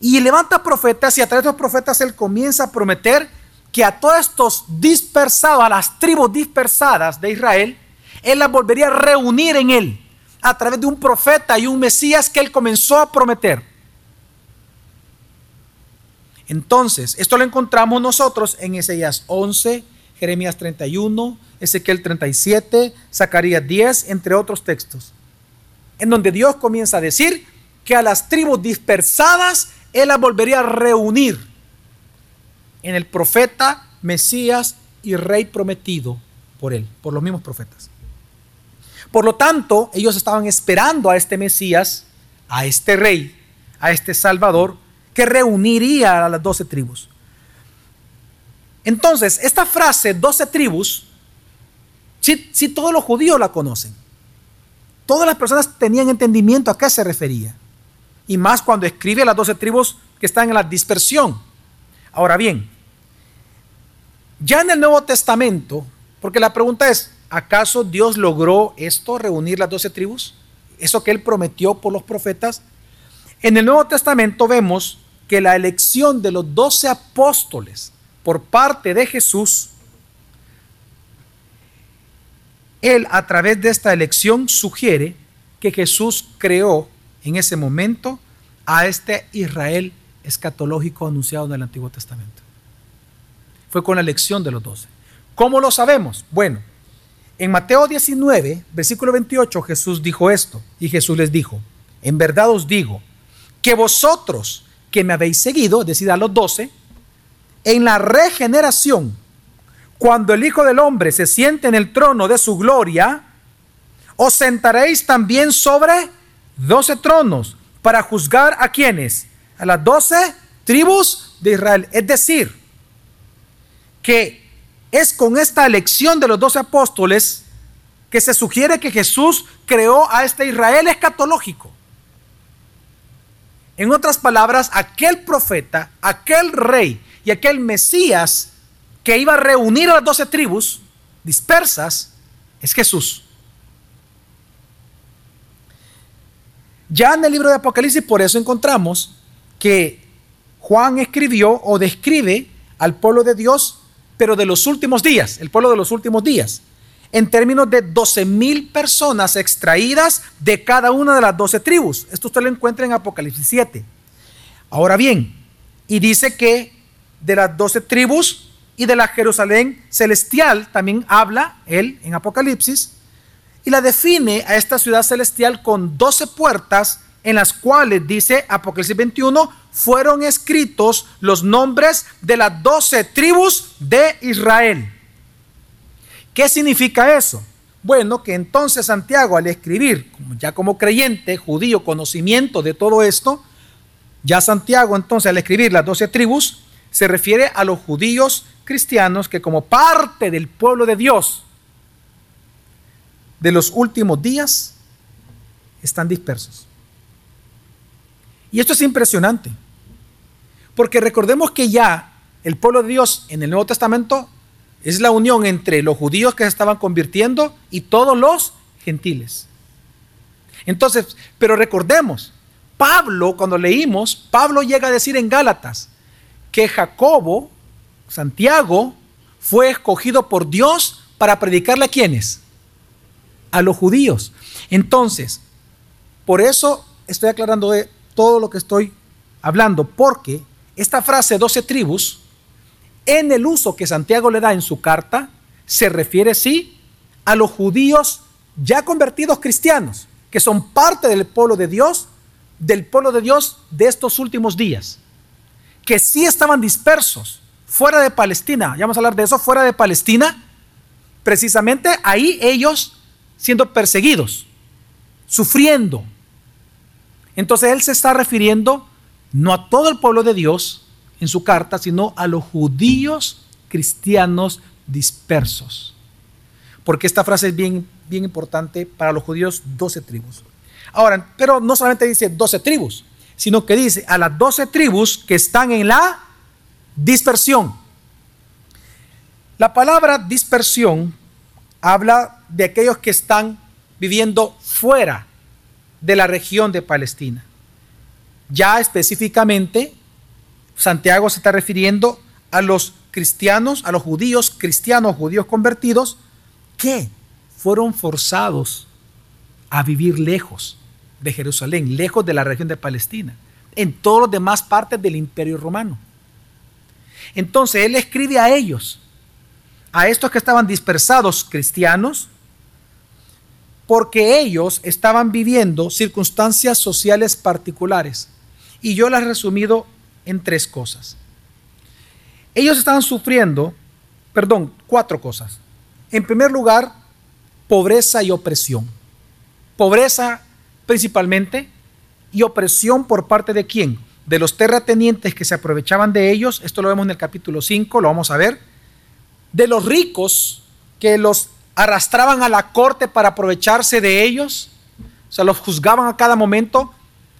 Y levanta profetas y a través de los profetas Él comienza a prometer que a todos estos dispersados, a las tribus dispersadas de Israel, Él las volvería a reunir en Él a través de un profeta y un Mesías que Él comenzó a prometer. Entonces, esto lo encontramos nosotros en Ezeías 11, Jeremías 31, Ezequiel 37, Zacarías 10, entre otros textos, en donde Dios comienza a decir que a las tribus dispersadas Él las volvería a reunir en el profeta, Mesías y Rey prometido por Él, por los mismos profetas. Por lo tanto, ellos estaban esperando a este Mesías, a este Rey, a este Salvador, que reuniría a las doce tribus. Entonces, esta frase, doce tribus, si, todos los judíos la conocen. Todas las personas tenían entendimiento a qué se refería. Y más cuando escribe a las doce tribus que están en la dispersión. Ahora bien, ya en el Nuevo Testamento, porque la pregunta es, ¿acaso Dios logró esto, reunir las doce tribus? Eso que él prometió por los profetas. En el Nuevo Testamento vemos que la elección de los doce apóstoles por parte de Jesús él a través de esta elección sugiere que Jesús creó en ese momento a este Israel escatológico anunciado en el Antiguo Testamento. Fue con la elección de los doce. ¿Cómo lo sabemos? Bueno, en Mateo 19, versículo 28, Jesús dijo esto, y Jesús les dijo, en verdad os digo, que vosotros que me habéis seguido, es decir, a los doce, en la regeneración cuando el Hijo del Hombre se siente en el trono de su gloria, os sentaréis también sobre doce tronos para juzgar a quienes, a las doce tribus de Israel. Es decir, que es con esta elección de los doce apóstoles que se sugiere que Jesús creó a este Israel escatológico. En otras palabras, aquel profeta, aquel rey y aquel Mesías que iba a reunir a las doce tribus dispersas es Jesús. Ya en el libro de Apocalipsis por eso encontramos que Juan escribió o describe al pueblo de Dios, pero de los últimos días, el pueblo de los últimos días, en términos de 12 mil personas extraídas de cada una de las doce tribus. Esto usted lo encuentra en Apocalipsis 7. Ahora bien, y dice que de las doce tribus, y de la Jerusalén celestial, también habla él en Apocalipsis, y la define a esta ciudad celestial con doce puertas en las cuales, dice Apocalipsis 21, fueron escritos los nombres de las doce tribus de Israel. ¿Qué significa eso? Bueno, que entonces Santiago al escribir, ya como creyente, judío, conocimiento de todo esto, ya Santiago entonces al escribir las doce tribus, se refiere a los judíos cristianos que como parte del pueblo de Dios de los últimos días están dispersos. Y esto es impresionante, porque recordemos que ya el pueblo de Dios en el Nuevo Testamento es la unión entre los judíos que se estaban convirtiendo y todos los gentiles. Entonces, pero recordemos, Pablo, cuando leímos, Pablo llega a decir en Gálatas que Jacobo Santiago fue escogido por Dios para predicarle a quienes? A los judíos. Entonces, por eso estoy aclarando de todo lo que estoy hablando, porque esta frase 12 tribus, en el uso que Santiago le da en su carta, se refiere sí a los judíos ya convertidos cristianos, que son parte del pueblo de Dios, del pueblo de Dios de estos últimos días, que sí estaban dispersos, fuera de Palestina, ya vamos a hablar de eso, fuera de Palestina, precisamente ahí ellos siendo perseguidos, sufriendo. Entonces él se está refiriendo no a todo el pueblo de Dios, en su carta, sino a los judíos cristianos dispersos. Porque esta frase es bien, bien importante para los judíos, 12 tribus. Ahora, pero no solamente dice 12 tribus, sino que dice a las 12 tribus que están en la dispersión. La palabra dispersión habla de aquellos que están viviendo fuera de la región de Palestina. Ya específicamente, Santiago se está refiriendo a los cristianos, a los judíos cristianos, judíos convertidos, que fueron forzados a vivir lejos de Jerusalén, lejos de la región de Palestina, en todas las demás partes del imperio romano. Entonces él escribe a ellos, a estos que estaban dispersados cristianos, porque ellos estaban viviendo circunstancias sociales particulares. Y yo las he resumido en tres cosas. Ellos estaban sufriendo, perdón, cuatro cosas. En primer lugar, pobreza y opresión. Pobreza principalmente y opresión por parte de quién? De los terratenientes que se aprovechaban de ellos, esto lo vemos en el capítulo 5, lo vamos a ver, de los ricos que los arrastraban a la corte para aprovecharse de ellos, o sea, los juzgaban a cada momento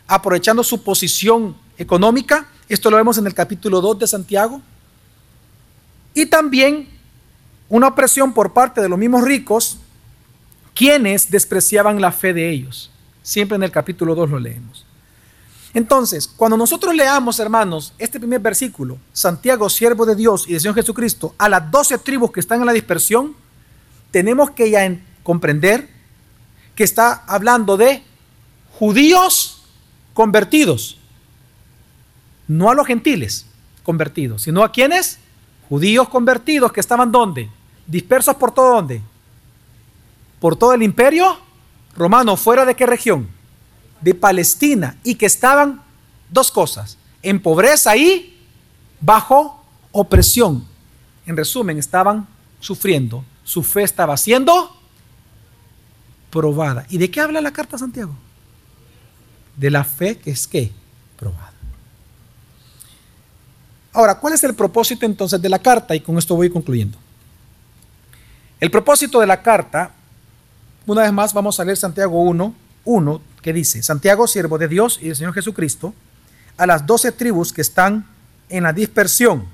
aprovechando su posición económica, esto lo vemos en el capítulo 2 de Santiago, y también una opresión por parte de los mismos ricos, quienes despreciaban la fe de ellos. Siempre en el capítulo 2 lo leemos. Entonces, cuando nosotros leamos, hermanos, este primer versículo, Santiago, siervo de Dios y de Señor Jesucristo, a las doce tribus que están en la dispersión, tenemos que ya comprender que está hablando de judíos convertidos, no a los gentiles convertidos, sino a quienes? Judíos convertidos que estaban donde? Dispersos por todo donde? Por todo el imperio romano, fuera de qué región? De Palestina, y que estaban dos cosas, en pobreza y bajo opresión. En resumen, estaban sufriendo, su fe estaba siendo probada. ¿Y de qué habla la carta Santiago? De la fe que es qué? Probada. Ahora, ¿cuál es el propósito entonces de la carta? Y con esto voy concluyendo. El propósito de la carta una vez más vamos a leer Santiago 1, 1, que dice, Santiago, siervo de Dios y del Señor Jesucristo, a las doce tribus que están en la dispersión.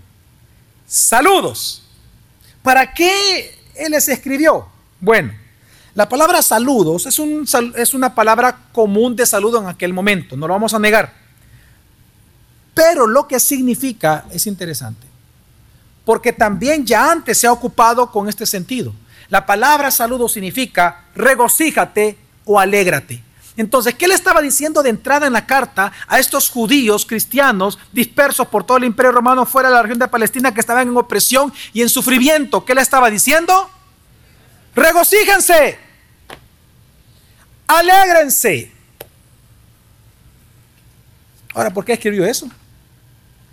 Saludos. ¿Para qué Él les escribió? Bueno, la palabra saludos es, un, es una palabra común de saludo en aquel momento, no lo vamos a negar. Pero lo que significa es interesante, porque también ya antes se ha ocupado con este sentido. La palabra saludo significa regocíjate o alégrate. Entonces, ¿qué le estaba diciendo de entrada en la carta a estos judíos cristianos dispersos por todo el imperio romano fuera de la región de Palestina que estaban en opresión y en sufrimiento? ¿Qué le estaba diciendo? Regocíjense, alégrense. Ahora, ¿por qué escribió eso?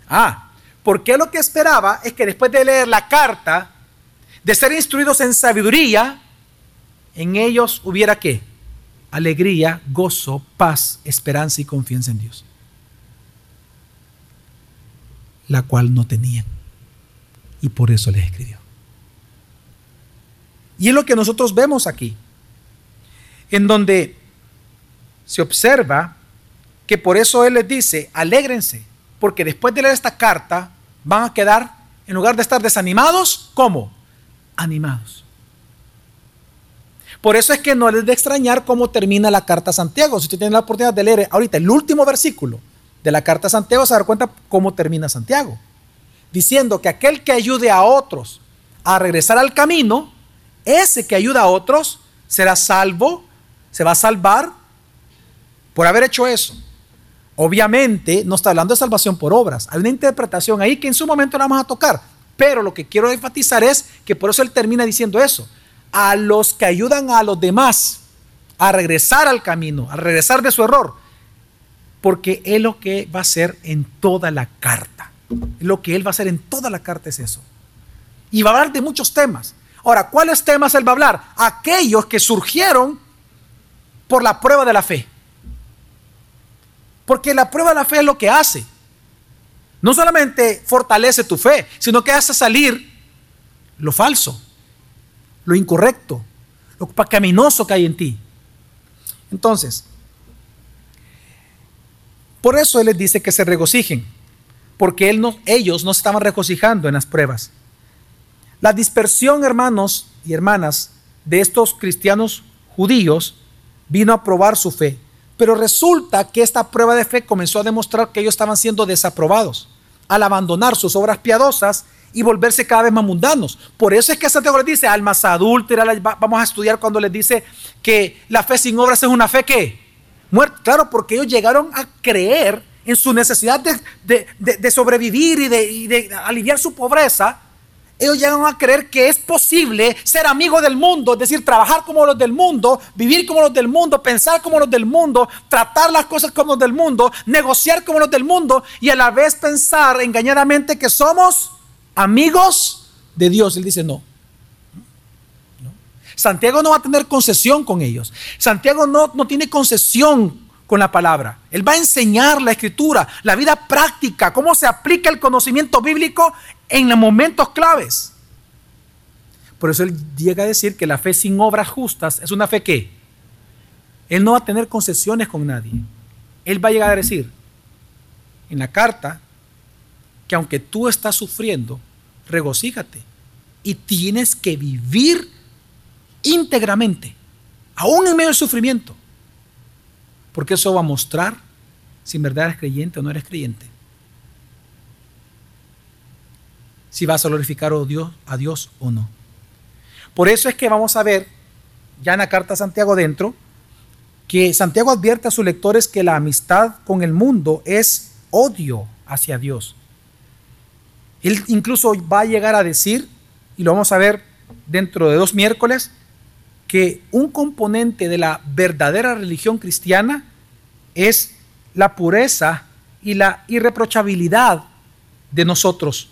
Ah, porque lo que esperaba es que después de leer la carta, de ser instruidos en sabiduría, en ellos hubiera qué? Alegría, gozo, paz, esperanza y confianza en Dios. La cual no tenían. Y por eso les escribió. Y es lo que nosotros vemos aquí, en donde se observa que por eso Él les dice, alégrense, porque después de leer esta carta van a quedar, en lugar de estar desanimados, ¿cómo? animados. Por eso es que no les de extrañar cómo termina la carta a Santiago. Si usted tiene la oportunidad de leer ahorita el último versículo de la carta a Santiago, se dar cuenta cómo termina Santiago. Diciendo que aquel que ayude a otros a regresar al camino, ese que ayuda a otros será salvo, se va a salvar por haber hecho eso. Obviamente no está hablando de salvación por obras. Hay una interpretación ahí que en su momento la vamos a tocar. Pero lo que quiero enfatizar es que por eso él termina diciendo eso. A los que ayudan a los demás a regresar al camino, a regresar de su error. Porque es lo que va a hacer en toda la carta. Lo que él va a hacer en toda la carta es eso. Y va a hablar de muchos temas. Ahora, ¿cuáles temas él va a hablar? Aquellos que surgieron por la prueba de la fe. Porque la prueba de la fe es lo que hace no solamente fortalece tu fe, sino que hace salir lo falso, lo incorrecto, lo pecaminoso que hay en ti. Entonces, por eso Él les dice que se regocijen, porque él no, ellos no estaban regocijando en las pruebas. La dispersión, hermanos y hermanas, de estos cristianos judíos vino a probar su fe. Pero resulta que esta prueba de fe comenzó a demostrar que ellos estaban siendo desaprobados al abandonar sus obras piadosas y volverse cada vez más mundanos. Por eso es que Santiago les dice, almas adúlteras, vamos a estudiar cuando les dice que la fe sin obras es una fe que muerta. Claro, porque ellos llegaron a creer en su necesidad de, sobrevivir y, y de aliviar su pobreza ellos llegan a creer que es posible ser amigo del mundo, es decir, trabajar como los del mundo, vivir como los del mundo, pensar como los del mundo, tratar las cosas como los del mundo, negociar como los del mundo y a la vez pensar engañadamente que somos amigos de Dios. Él dice, no. Santiago no va a tener concesión con ellos. Santiago no, no tiene concesión con la palabra. Él va a enseñar la escritura, la vida práctica, cómo se aplica el conocimiento bíblico en los momentos claves. Por eso él llega a decir que la fe sin obras justas es una fe que él no va a tener concesiones con nadie. Él va a llegar a decir en la carta que aunque tú estás sufriendo, regocíjate y tienes que vivir íntegramente, aún en medio del sufrimiento, porque eso va a mostrar si en verdad eres creyente o no eres creyente. si vas a glorificar a Dios, a Dios o no. Por eso es que vamos a ver, ya en la carta a Santiago dentro, que Santiago advierte a sus lectores que la amistad con el mundo es odio hacia Dios. Él incluso va a llegar a decir, y lo vamos a ver dentro de dos miércoles, que un componente de la verdadera religión cristiana es la pureza y la irreprochabilidad de nosotros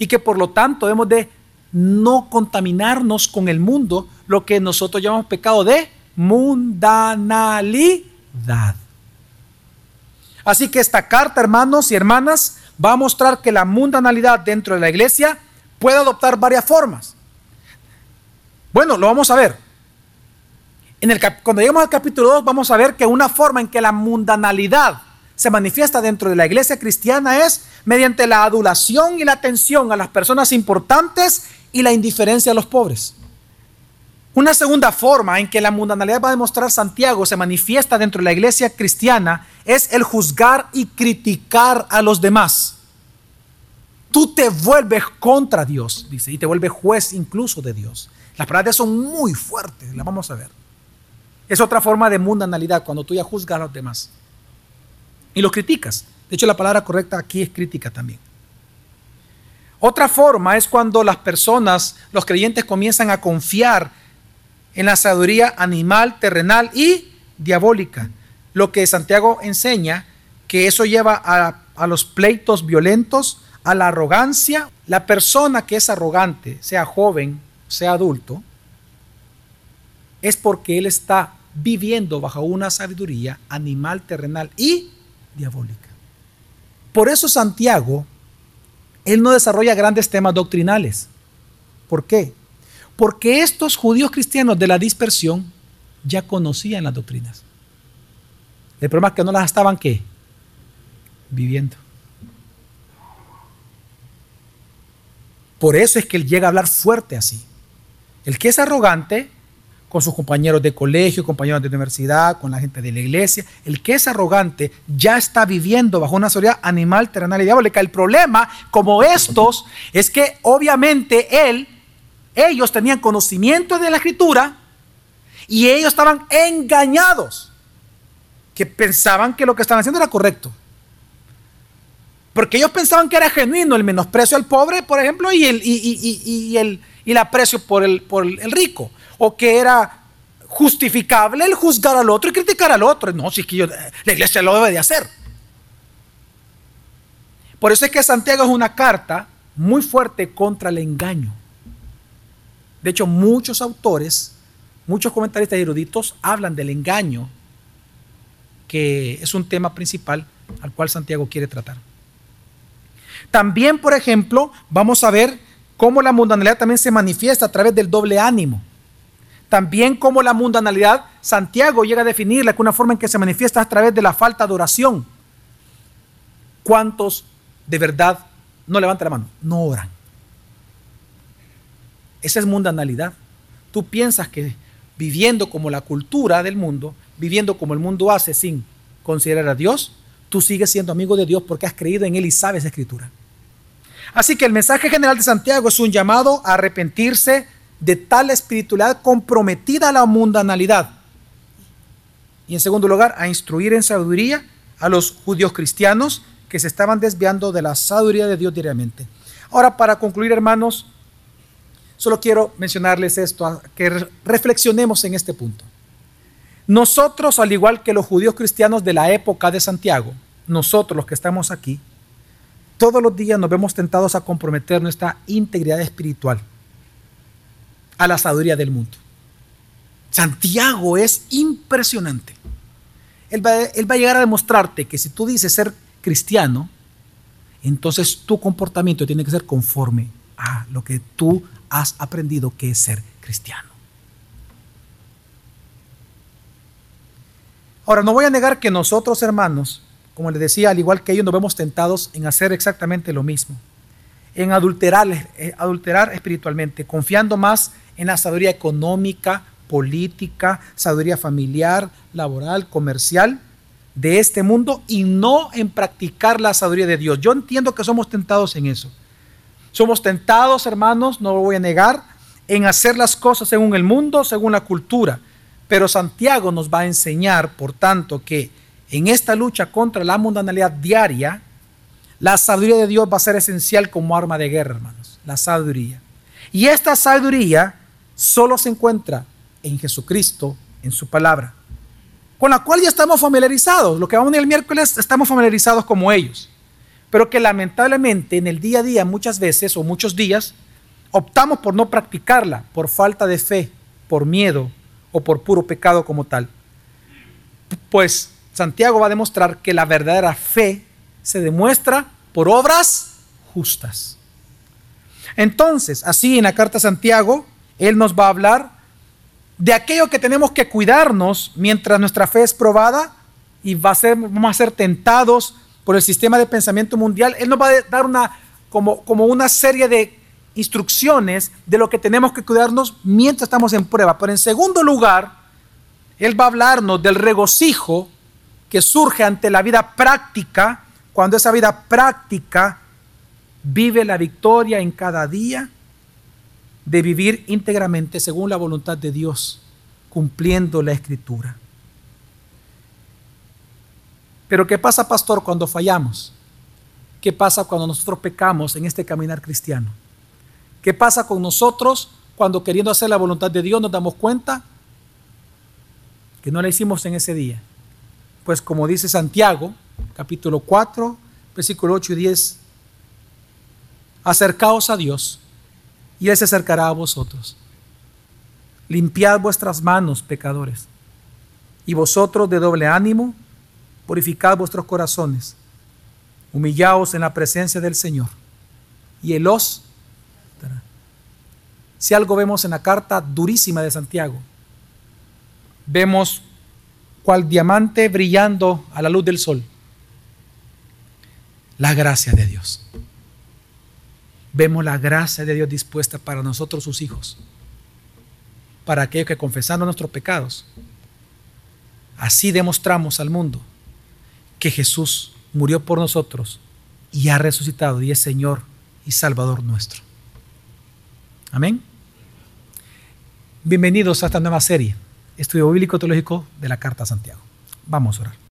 y que por lo tanto debemos de no contaminarnos con el mundo, lo que nosotros llamamos pecado de mundanalidad. Así que esta carta, hermanos y hermanas, va a mostrar que la mundanalidad dentro de la iglesia puede adoptar varias formas. Bueno, lo vamos a ver. En el, cuando lleguemos al capítulo 2 vamos a ver que una forma en que la mundanalidad se manifiesta dentro de la iglesia cristiana es mediante la adulación y la atención a las personas importantes y la indiferencia a los pobres. Una segunda forma en que la mundanalidad va a demostrar Santiago se manifiesta dentro de la iglesia cristiana es el juzgar y criticar a los demás. Tú te vuelves contra Dios, dice, y te vuelves juez incluso de Dios. Las palabras son muy fuertes, las vamos a ver. Es otra forma de mundanalidad cuando tú ya juzgas a los demás y lo criticas. De hecho, la palabra correcta aquí es crítica también. Otra forma es cuando las personas, los creyentes comienzan a confiar en la sabiduría animal, terrenal y diabólica. Lo que Santiago enseña, que eso lleva a, los pleitos violentos, a la arrogancia. La persona que es arrogante, sea joven, sea adulto, es porque él está viviendo bajo una sabiduría animal, terrenal y diabólica. Por eso Santiago, él no desarrolla grandes temas doctrinales. ¿Por qué? Porque estos judíos cristianos de la dispersión ya conocían las doctrinas. El problema es que no las estaban ¿qué? viviendo. Por eso es que él llega a hablar fuerte así. El que es arrogante con sus compañeros de colegio, compañeros de universidad, con la gente de la iglesia. El que es arrogante ya está viviendo bajo una sociedad animal, terrenal y diabólica. El problema, como estos, es que obviamente él, ellos tenían conocimiento de la escritura y ellos estaban engañados, que pensaban que lo que estaban haciendo era correcto. Porque ellos pensaban que era genuino el menosprecio al pobre, por ejemplo, y el, y, aprecio por el, por el rico o que era justificable el juzgar al otro y criticar al otro. No, si es que yo, la iglesia lo debe de hacer. Por eso es que Santiago es una carta muy fuerte contra el engaño. De hecho, muchos autores, muchos comentaristas y eruditos hablan del engaño, que es un tema principal al cual Santiago quiere tratar. También, por ejemplo, vamos a ver cómo la mundanalidad también se manifiesta a través del doble ánimo. También cómo la mundanalidad, Santiago llega a definirla con una forma en que se manifiesta a través de la falta de oración. ¿Cuántos de verdad, no levanten la mano, no oran? Esa es mundanalidad. Tú piensas que viviendo como la cultura del mundo, viviendo como el mundo hace sin considerar a Dios, tú sigues siendo amigo de Dios porque has creído en Él y sabes escritura. Así que el mensaje general de Santiago es un llamado a arrepentirse de tal espiritualidad comprometida a la mundanalidad. Y en segundo lugar, a instruir en sabiduría a los judíos cristianos que se estaban desviando de la sabiduría de Dios diariamente. Ahora, para concluir, hermanos, Solo quiero mencionarles esto, que reflexionemos en este punto. Nosotros, al igual que los judíos cristianos de la época de Santiago, nosotros los que estamos aquí, todos los días nos vemos tentados a comprometer nuestra integridad espiritual a la sabiduría del mundo. Santiago es impresionante. Él va, él va, a llegar a demostrarte que si tú dices ser cristiano, entonces tu comportamiento tiene que ser conforme a lo que tú has aprendido que es ser cristiano. Ahora, no voy a negar que nosotros, hermanos, como les decía, al igual que ellos, nos vemos tentados en hacer exactamente lo mismo, en adulterar, eh, adulterar espiritualmente, confiando más en la sabiduría económica, política, sabiduría familiar, laboral, comercial de este mundo y no en practicar la sabiduría de Dios. Yo entiendo que somos tentados en eso. Somos tentados, hermanos, no lo voy a negar, en hacer las cosas según el mundo, según la cultura. Pero Santiago nos va a enseñar, por tanto, que en esta lucha contra la mundanalidad diaria, la sabiduría de Dios va a ser esencial como arma de guerra, hermanos. La sabiduría. Y esta sabiduría solo se encuentra en Jesucristo, en su palabra, con la cual ya estamos familiarizados. Lo que vamos a ver el miércoles, estamos familiarizados como ellos pero que lamentablemente en el día a día muchas veces o muchos días optamos por no practicarla por falta de fe, por miedo o por puro pecado como tal. Pues Santiago va a demostrar que la verdadera fe se demuestra por obras justas. Entonces, así en la carta a Santiago, él nos va a hablar de aquello que tenemos que cuidarnos mientras nuestra fe es probada y va a ser, vamos a ser tentados por el sistema de pensamiento mundial, Él nos va a dar una, como, como una serie de instrucciones de lo que tenemos que cuidarnos mientras estamos en prueba. Pero en segundo lugar, Él va a hablarnos del regocijo que surge ante la vida práctica, cuando esa vida práctica vive la victoria en cada día de vivir íntegramente según la voluntad de Dios, cumpliendo la escritura. Pero ¿qué pasa, pastor, cuando fallamos? ¿Qué pasa cuando nosotros pecamos en este caminar cristiano? ¿Qué pasa con nosotros cuando queriendo hacer la voluntad de Dios nos damos cuenta que no la hicimos en ese día? Pues como dice Santiago, capítulo 4, versículo 8 y 10, acercaos a Dios y Él se acercará a vosotros. Limpiad vuestras manos, pecadores, y vosotros de doble ánimo, purificad vuestros corazones, humillaos en la presencia del Señor, y Él os Si algo vemos en la carta durísima de Santiago, vemos cual diamante brillando a la luz del sol, la gracia de Dios. Vemos la gracia de Dios dispuesta para nosotros sus hijos, para aquellos que confesando nuestros pecados, así demostramos al mundo que Jesús murió por nosotros y ha resucitado y es Señor y Salvador nuestro. Amén. Bienvenidos a esta nueva serie, Estudio Bíblico Teológico de la Carta a Santiago. Vamos a orar.